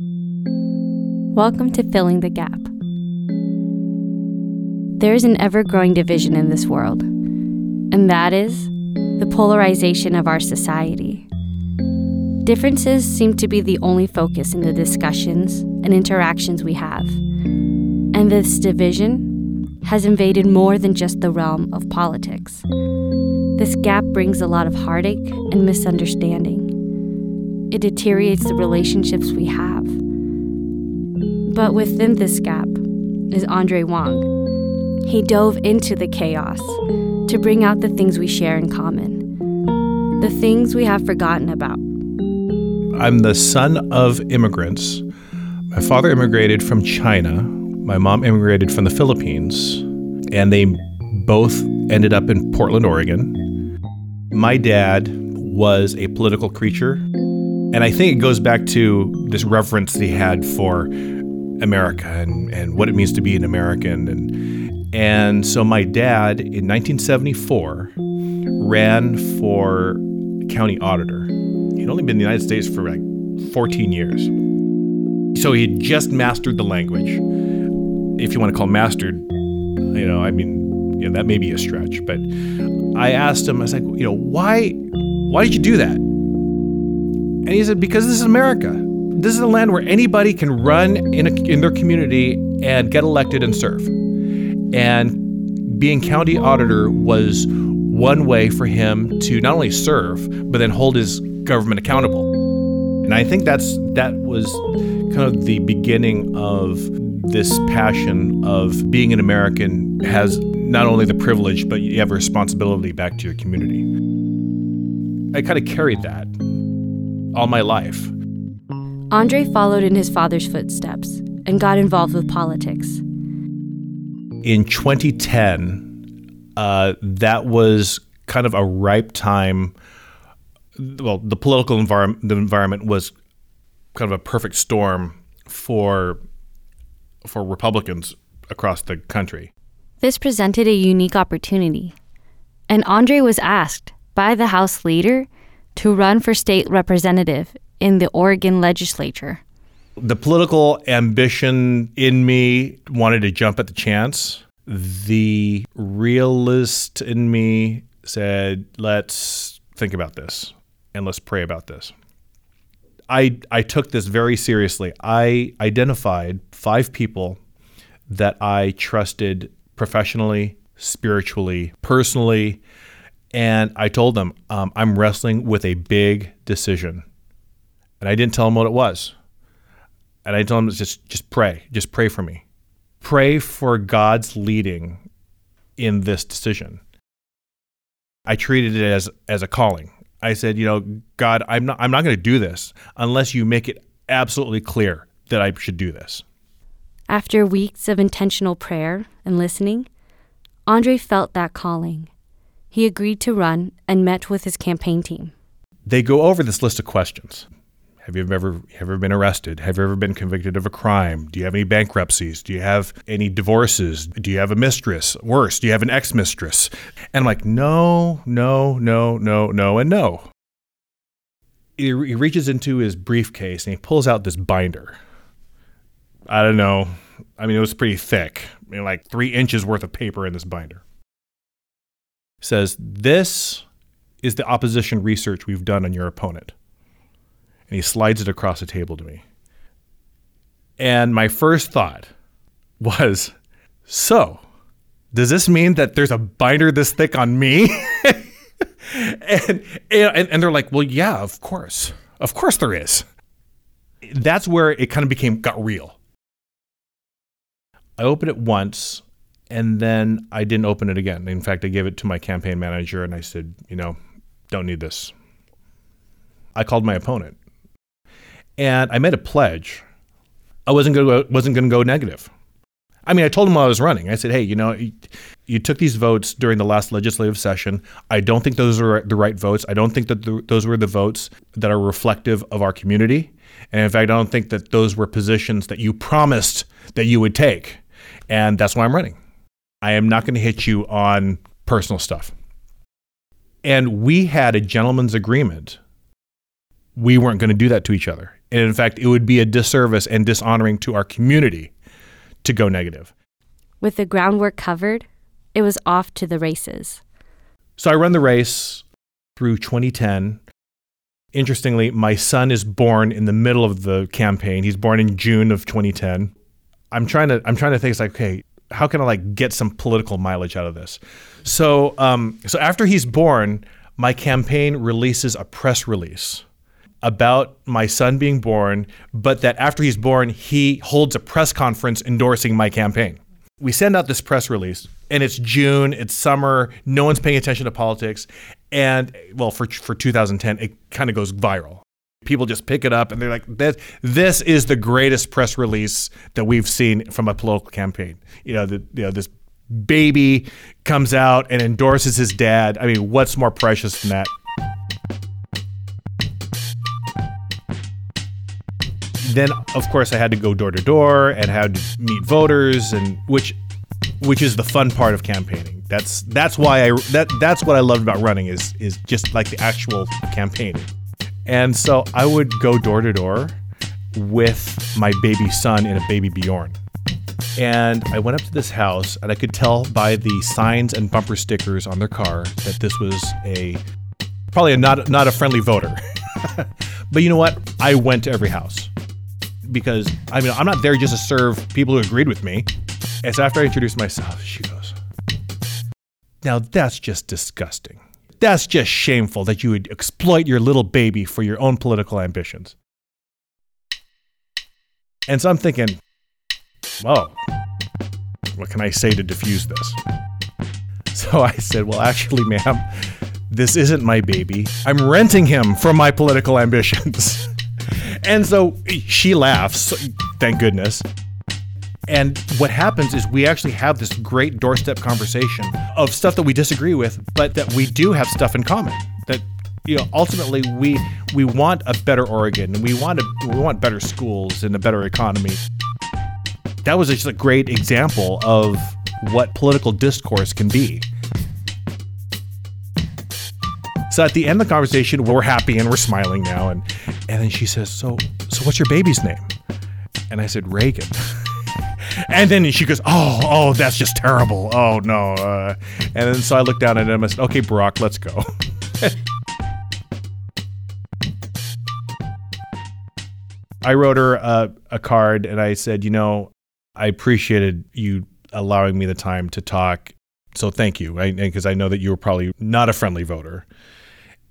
Welcome to Filling the Gap. There is an ever growing division in this world, and that is the polarization of our society. Differences seem to be the only focus in the discussions and interactions we have. And this division has invaded more than just the realm of politics. This gap brings a lot of heartache and misunderstanding. It deteriorates the relationships we have. But within this gap is Andre Wang. He dove into the chaos to bring out the things we share in common, the things we have forgotten about. I'm the son of immigrants. My father immigrated from China. My mom immigrated from the Philippines. And they both ended up in Portland, Oregon. My dad was a political creature. And I think it goes back to this reverence he had for America and, and what it means to be an American. And, and so my dad in 1974 ran for county auditor. He'd only been in the United States for like 14 years. So he had just mastered the language. If you want to call mastered, you know, I mean, you know, that may be a stretch, but I asked him, I was like, you know, why, why did you do that? And he said, because this is America. This is a land where anybody can run in, a, in their community and get elected and serve. And being county auditor was one way for him to not only serve, but then hold his government accountable. And I think that's that was kind of the beginning of this passion of being an American has not only the privilege, but you have a responsibility back to your community. I kind of carried that all my life. Andre followed in his father's footsteps and got involved with politics. In 2010, uh, that was kind of a ripe time. Well, the political environment, the environment was kind of a perfect storm for for Republicans across the country. This presented a unique opportunity, and Andre was asked by the House leader to run for state representative in the Oregon legislature. The political ambition in me wanted to jump at the chance. The realist in me said, let's think about this and let's pray about this. I, I took this very seriously. I identified five people that I trusted professionally, spiritually, personally, and I told them um, I'm wrestling with a big decision, and I didn't tell them what it was. And I told them just just pray, just pray for me, pray for God's leading in this decision. I treated it as as a calling. I said, you know, God, I'm not I'm not going to do this unless you make it absolutely clear that I should do this. After weeks of intentional prayer and listening, Andre felt that calling. He agreed to run and met with his campaign team. They go over this list of questions. Have you ever ever been arrested? Have you ever been convicted of a crime? Do you have any bankruptcies? Do you have any divorces? Do you have a mistress? Worse, do you have an ex-mistress? And I'm like, no, no, no, no, no, and no. He, he reaches into his briefcase and he pulls out this binder. I don't know. I mean, it was pretty thick. I mean, like three inches worth of paper in this binder. Says, this is the opposition research we've done on your opponent and he slides it across the table to me. And my first thought was, so, does this mean that there's a binder this thick on me? and, and, and they're like, well, yeah, of course. Of course there is. That's where it kind of became, got real. I opened it once and then I didn't open it again. In fact, I gave it to my campaign manager and I said, you know, don't need this. I called my opponent and I made a pledge. I wasn't going to wasn't going to go negative. I mean, I told him while I was running. I said, "Hey, you know, you, you, took these votes during the last legislative session. I don't think those are the right votes. I don't think that the, those were the votes that are reflective of our community. And in fact, I don't think that those were positions that you promised that you would take. And that's why I'm running. I am not going to hit you on personal stuff." And we had a gentleman's agreement. We weren't going to do that to each other And in fact, it would be a disservice and dishonoring to our community to go negative. With the groundwork covered, it was off to the races. So I run the race through 2010. Interestingly, my son is born in the middle of the campaign. He's born in June of 2010. I'm trying to I'm trying to think it's like, okay, how can I like get some political mileage out of this? So um, so after he's born, my campaign releases a press release about my son being born, but that after he's born, he holds a press conference endorsing my campaign. We send out this press release, and it's June, it's summer, no one's paying attention to politics, and well, for for 2010, it kind of goes viral. People just pick it up and they're like, this, this is the greatest press release that we've seen from a political campaign. You know, the, you know, this baby comes out and endorses his dad. I mean, what's more precious than that? Then, of course, I had to go door to door and had to meet voters, and which, which is the fun part of campaigning. That's that's why I that that's what I loved about running is is just like the actual campaigning. And so I would go door to door with my baby son and a baby Bjorn. And I went up to this house, and I could tell by the signs and bumper stickers on their car that this was a probably a not not a friendly voter. but you know what? I went to every house because I mean I'm not there just to serve people who agreed with me. And so after I introduced myself, she goes, "Now that's just disgusting. That's just shameful that you would exploit your little baby for your own political ambitions." And so I'm thinking, "Whoa, what can I say to diffuse this?" So I said, "Well, actually, ma'am." This isn't my baby. I'm renting him for my political ambitions. And so she laughs, thank goodness. And what happens is we actually have this great doorstep conversation of stuff that we disagree with, but that we do have stuff in common. That you know, ultimately we we want a better Oregon and we want a, we want better schools and a better economy. That was just a great example of what political discourse can be. So at the end of the conversation, we're happy and we're smiling now, and and then she says, "So, so what's your baby's name?" And I said, "Reagan." and then she goes, "Oh, oh, that's just terrible. Oh no." Uh, and then so I looked down at him and I said, "Okay, Brock, let's go." I wrote her a, a card and I said, "You know, I appreciated you allowing me the time to talk. So thank you, because I, I know that you were probably not a friendly voter."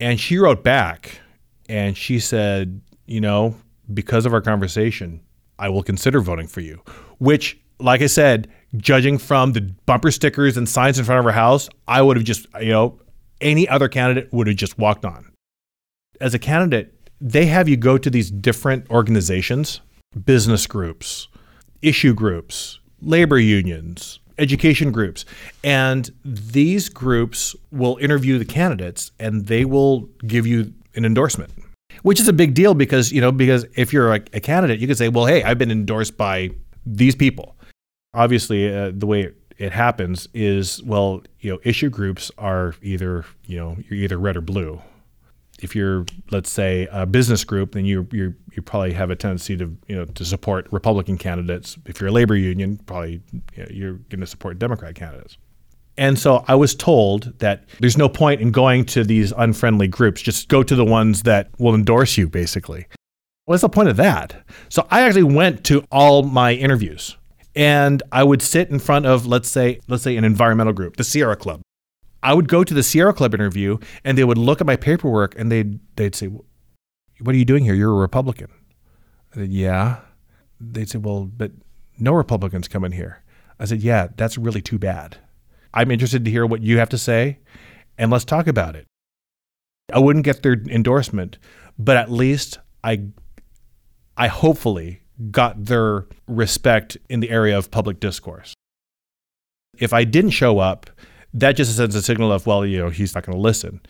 And she wrote back and she said, you know, because of our conversation, I will consider voting for you. Which, like I said, judging from the bumper stickers and signs in front of her house, I would have just, you know, any other candidate would have just walked on. As a candidate, they have you go to these different organizations, business groups, issue groups, labor unions, education groups. And these groups will interview the candidates and they will give you an endorsement, which is a big deal because, you know, because if you're a, a candidate, you can say, well, hey, I've been endorsed by these people. Obviously, uh, the way it happens is, well, you know, issue groups are either, you know, you're either red or blue. If you're let's say a business group then you you you probably have a tendency to you know to support Republican candidates. If you're a labor union probably you know, you're going to support Democrat candidates. And so I was told that there's no point in going to these unfriendly groups. Just go to the ones that will endorse you basically what's the point of that so I actually went to all my interviews and I would sit in front of let's say let's say an environmental group the Sierra Club I would go to the Sierra Club interview and they would look at my paperwork and they'd they'd say, "What are you doing here? You're a Republican." I said, "Yeah." They'd say, "Well, but no Republicans come in here." I said, "Yeah, that's really too bad. I'm interested to hear what you have to say, and let's talk about it." I wouldn't get their endorsement, but at least I, I hopefully got their respect in the area of public discourse. If I didn't show up that just sends a signal of, well, you know, he's not going to listen.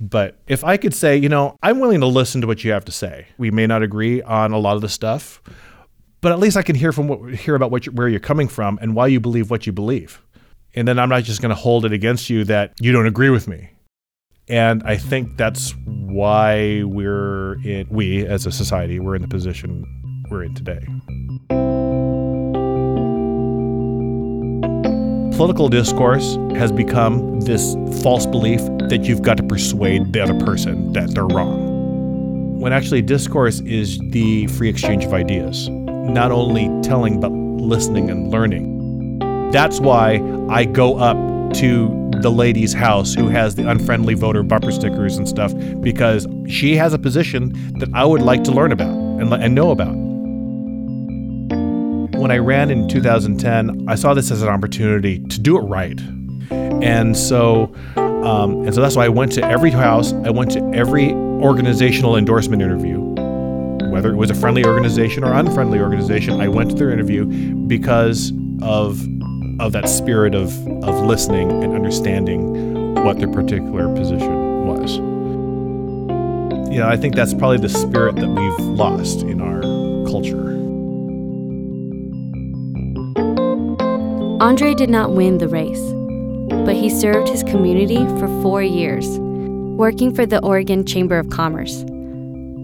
But if I could say, you know, I'm willing to listen to what you have to say. We may not agree on a lot of the stuff, but at least I can hear from what hear about what you, where you're coming from and why you believe what you believe. And then I'm not just going to hold it against you that you don't agree with me. And I think that's why we're in, we as a society, we're in the position we're in today. Political discourse has become this false belief that you've got to persuade the other person that they're wrong. When actually, discourse is the free exchange of ideas, not only telling, but listening and learning. That's why I go up to the lady's house who has the unfriendly voter bumper stickers and stuff because she has a position that I would like to learn about and, and know about when I ran in 2010, I saw this as an opportunity to do it right. And so, um, and so that's why I went to every house. I went to every organizational endorsement interview, whether it was a friendly organization or unfriendly organization. I went to their interview because of of that spirit of of listening and understanding what their particular position was. You know, I think that's probably the spirit that we've lost in our culture. Andre did not win the race, but he served his community for four years, working for the Oregon Chamber of Commerce.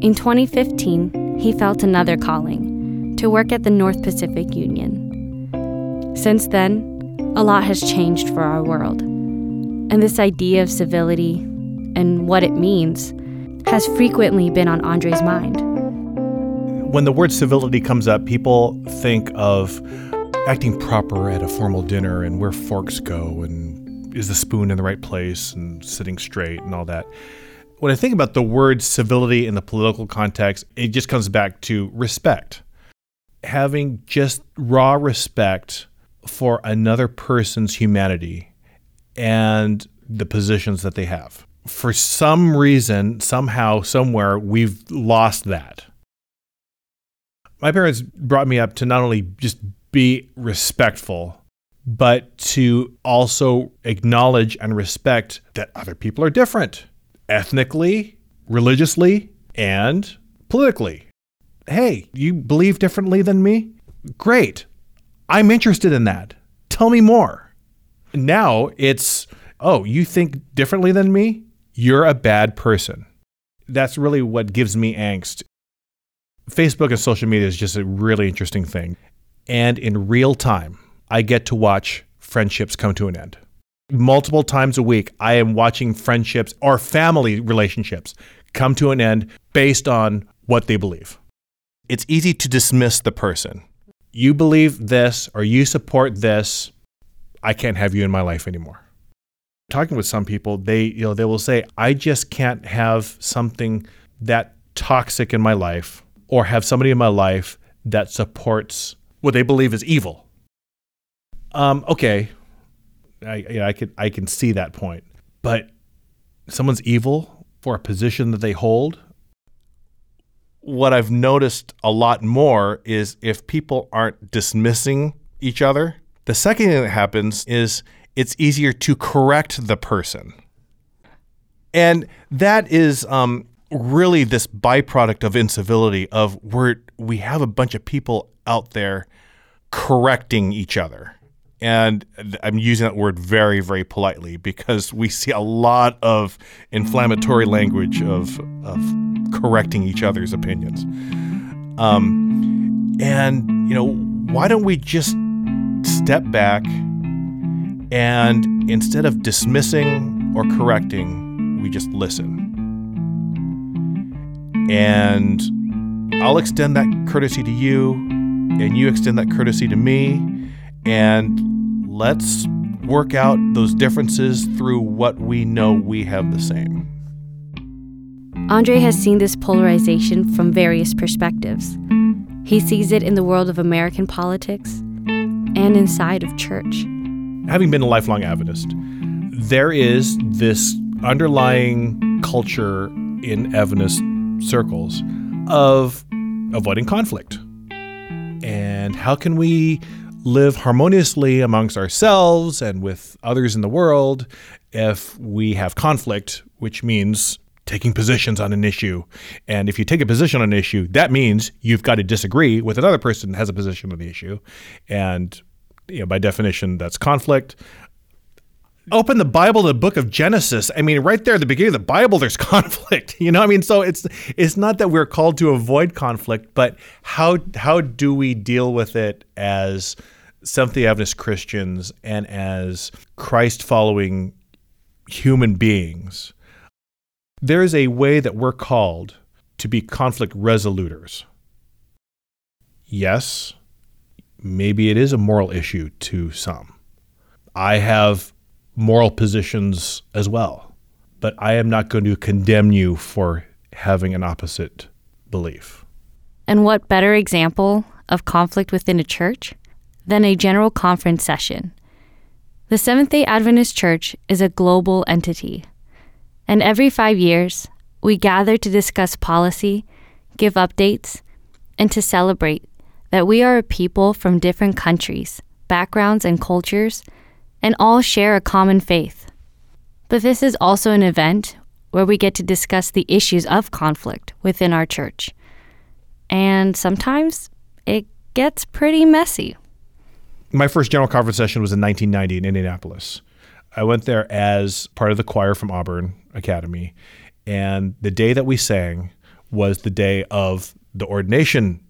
In 2015, he felt another calling to work at the North Pacific Union. Since then, a lot has changed for our world, and this idea of civility and what it means has frequently been on Andre's mind. When the word civility comes up, people think of acting proper at a formal dinner and where forks go and is the spoon in the right place and sitting straight and all that. When I think about the word civility in the political context, it just comes back to respect. Having just raw respect for another person's humanity and the positions that they have. For some reason, somehow, somewhere, we've lost that. My parents brought me up to not only just be respectful, but to also acknowledge and respect that other people are different ethnically, religiously, and politically. Hey, you believe differently than me? Great. I'm interested in that. Tell me more. Now it's, oh, you think differently than me? You're a bad person. That's really what gives me angst. Facebook and social media is just a really interesting thing and in real time, I get to watch friendships come to an end. Multiple times a week, I am watching friendships or family relationships come to an end based on what they believe. It's easy to dismiss the person. You believe this or you support this, I can't have you in my life anymore. Talking with some people, they you know they will say, "I just can't have something that toxic in my life or have somebody in my life that supports what they believe is evil. Um, okay, I, you know, I can I can see that point, but someone's evil for a position that they hold. What I've noticed a lot more is if people aren't dismissing each other, the second thing that happens is it's easier to correct the person. And that is um, really this byproduct of incivility of where we have a bunch of people out there correcting each other. And I'm using that word very, very politely because we see a lot of inflammatory language of, of correcting each other's opinions. Um, and, you know, why don't we just step back and instead of dismissing or correcting, we just listen? And I'll extend that courtesy to you and you extend that courtesy to me. And let's work out those differences through what we know we have the same. Andre has seen this polarization from various perspectives. He sees it in the world of American politics and inside of church. Having been a lifelong Adventist, there is this underlying culture in Adventist circles of avoiding conflict and how can we live harmoniously amongst ourselves and with others in the world if we have conflict, which means taking positions on an issue. And if you take a position on an issue, that means you've got to disagree with another person that has a position on the issue. And you know, by definition, that's conflict. Open the Bible, to the book of Genesis. I mean, right there at the beginning of the Bible, there's conflict. You know, I mean, so it's it's not that we're called to avoid conflict, but how how do we deal with it as Seventh Day Adventist Christians and as Christ following human beings? There is a way that we're called to be conflict resoluters. Yes, maybe it is a moral issue to some. I have moral positions as well, but I am not going to condemn you for having an opposite belief. And what better example of conflict within a church than a general conference session? The Seventh day Adventist Church is a global entity, and every five years, we gather to discuss policy, give updates, and to celebrate that we are a people from different countries, backgrounds, and cultures, and all share a common faith. But this is also an event where we get to discuss the issues of conflict within our church. And sometimes it gets pretty messy. My first general conference session was in 1990 in Indianapolis. I went there as part of the choir from Auburn Academy. And the day that we sang was the day of the ordination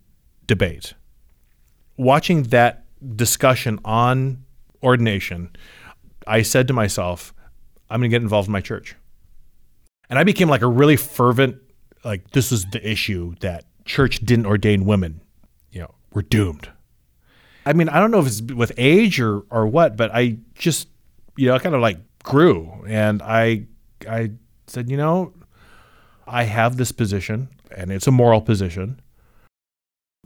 debate watching that discussion on ordination, I said to myself, I'm going to get involved in my church. And I became like a really fervent, like, this is the issue that church didn't ordain women. You know, we're doomed. I mean, I don't know if it's with age or, or what, but I just, you know, I kind of like grew. And I, I said, you know, I have this position and it's a moral position,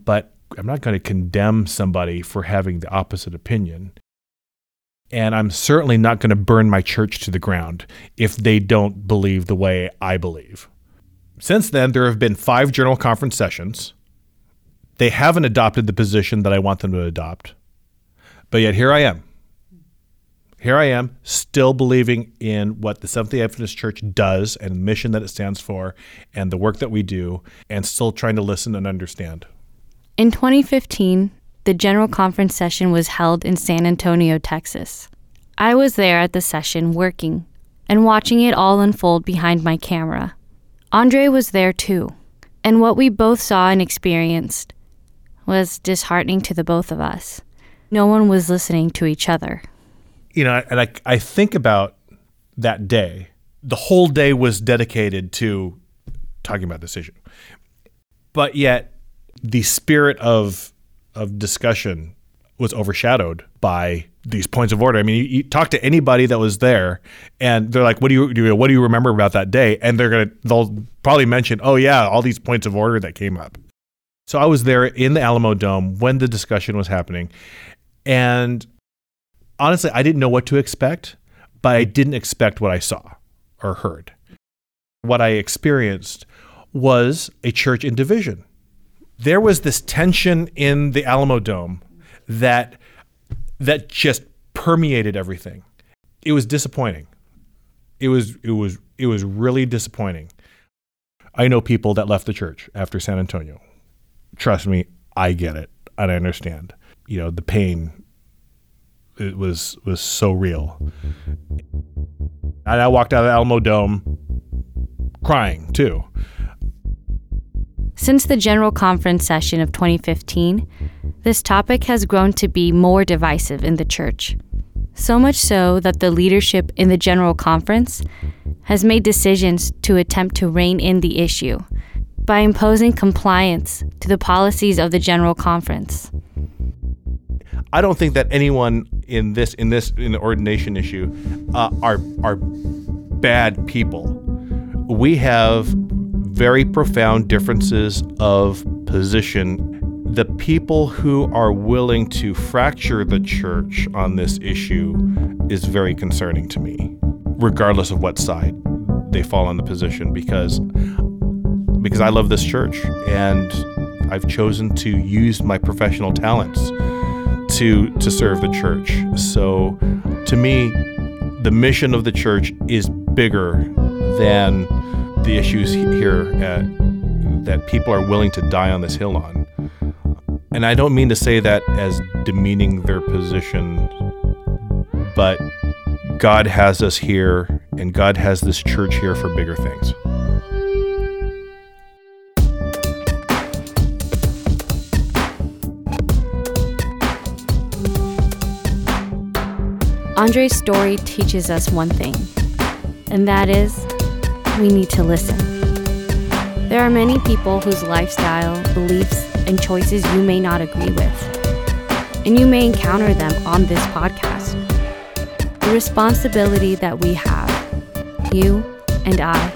but I'm not going to condemn somebody for having the opposite opinion. And I'm certainly not going to burn my church to the ground if they don't believe the way I believe. Since then, there have been five General Conference sessions. They haven't adopted the position that I want them to adopt. But yet, here I am. Here I am, still believing in what the Seventh day Adventist Church does and the mission that it stands for and the work that we do, and still trying to listen and understand. In 2015, the General Conference session was held in San Antonio, Texas. I was there at the session working and watching it all unfold behind my camera. Andre was there too, and what we both saw and experienced was disheartening to the both of us. No one was listening to each other. You know, and I, I think about that day. The whole day was dedicated to talking about this issue. But yet, the spirit of of discussion was overshadowed by these points of order. I mean, you, you, talk to anybody that was there, and they're like, "What do you do? What do you remember about that day?" And they're gonna they'll probably mention, "Oh yeah, all these points of order that came up." So I was there in the Alamodome when the discussion was happening, and honestly, I didn't know what to expect, but I didn't expect what I saw or heard. What I experienced was a church in division there was this tension in the Alamodome that that just permeated everything. It was disappointing. It was it was it was really disappointing. I know people that left the church after San Antonio. Trust me, I get it. And I understand. You know, the pain it was was so real. And I walked out of the Alamodome crying too. Since the General Conference session of 2015, this topic has grown to be more divisive in the church. So much so that the leadership in the General Conference has made decisions to attempt to rein in the issue by imposing compliance to the policies of the General Conference. I don't think that anyone in this in this in the ordination issue uh, are are bad people. We have very profound differences of position. The people who are willing to fracture the church on this issue is very concerning to me, regardless of what side they fall on the position, because because I love this church and I've chosen to use my professional talents to to serve the church. So to me, the mission of the church is bigger than the issues here at, that people are willing to die on this hill on. And I don't mean to say that as demeaning their position, but God has us here and God has this church here for bigger things. Andre's story teaches us one thing, and that is we need to listen. There are many people whose lifestyle, beliefs, and choices you may not agree with, and you may encounter them on this podcast. The responsibility that we have, you and I,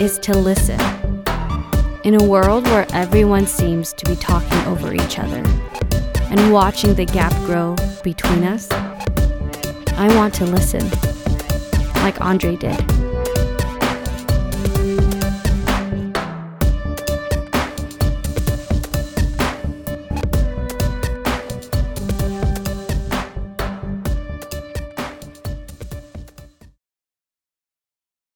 is to listen. In a world where everyone seems to be talking over each other and watching the gap grow between us, I want to listen, like Andre did.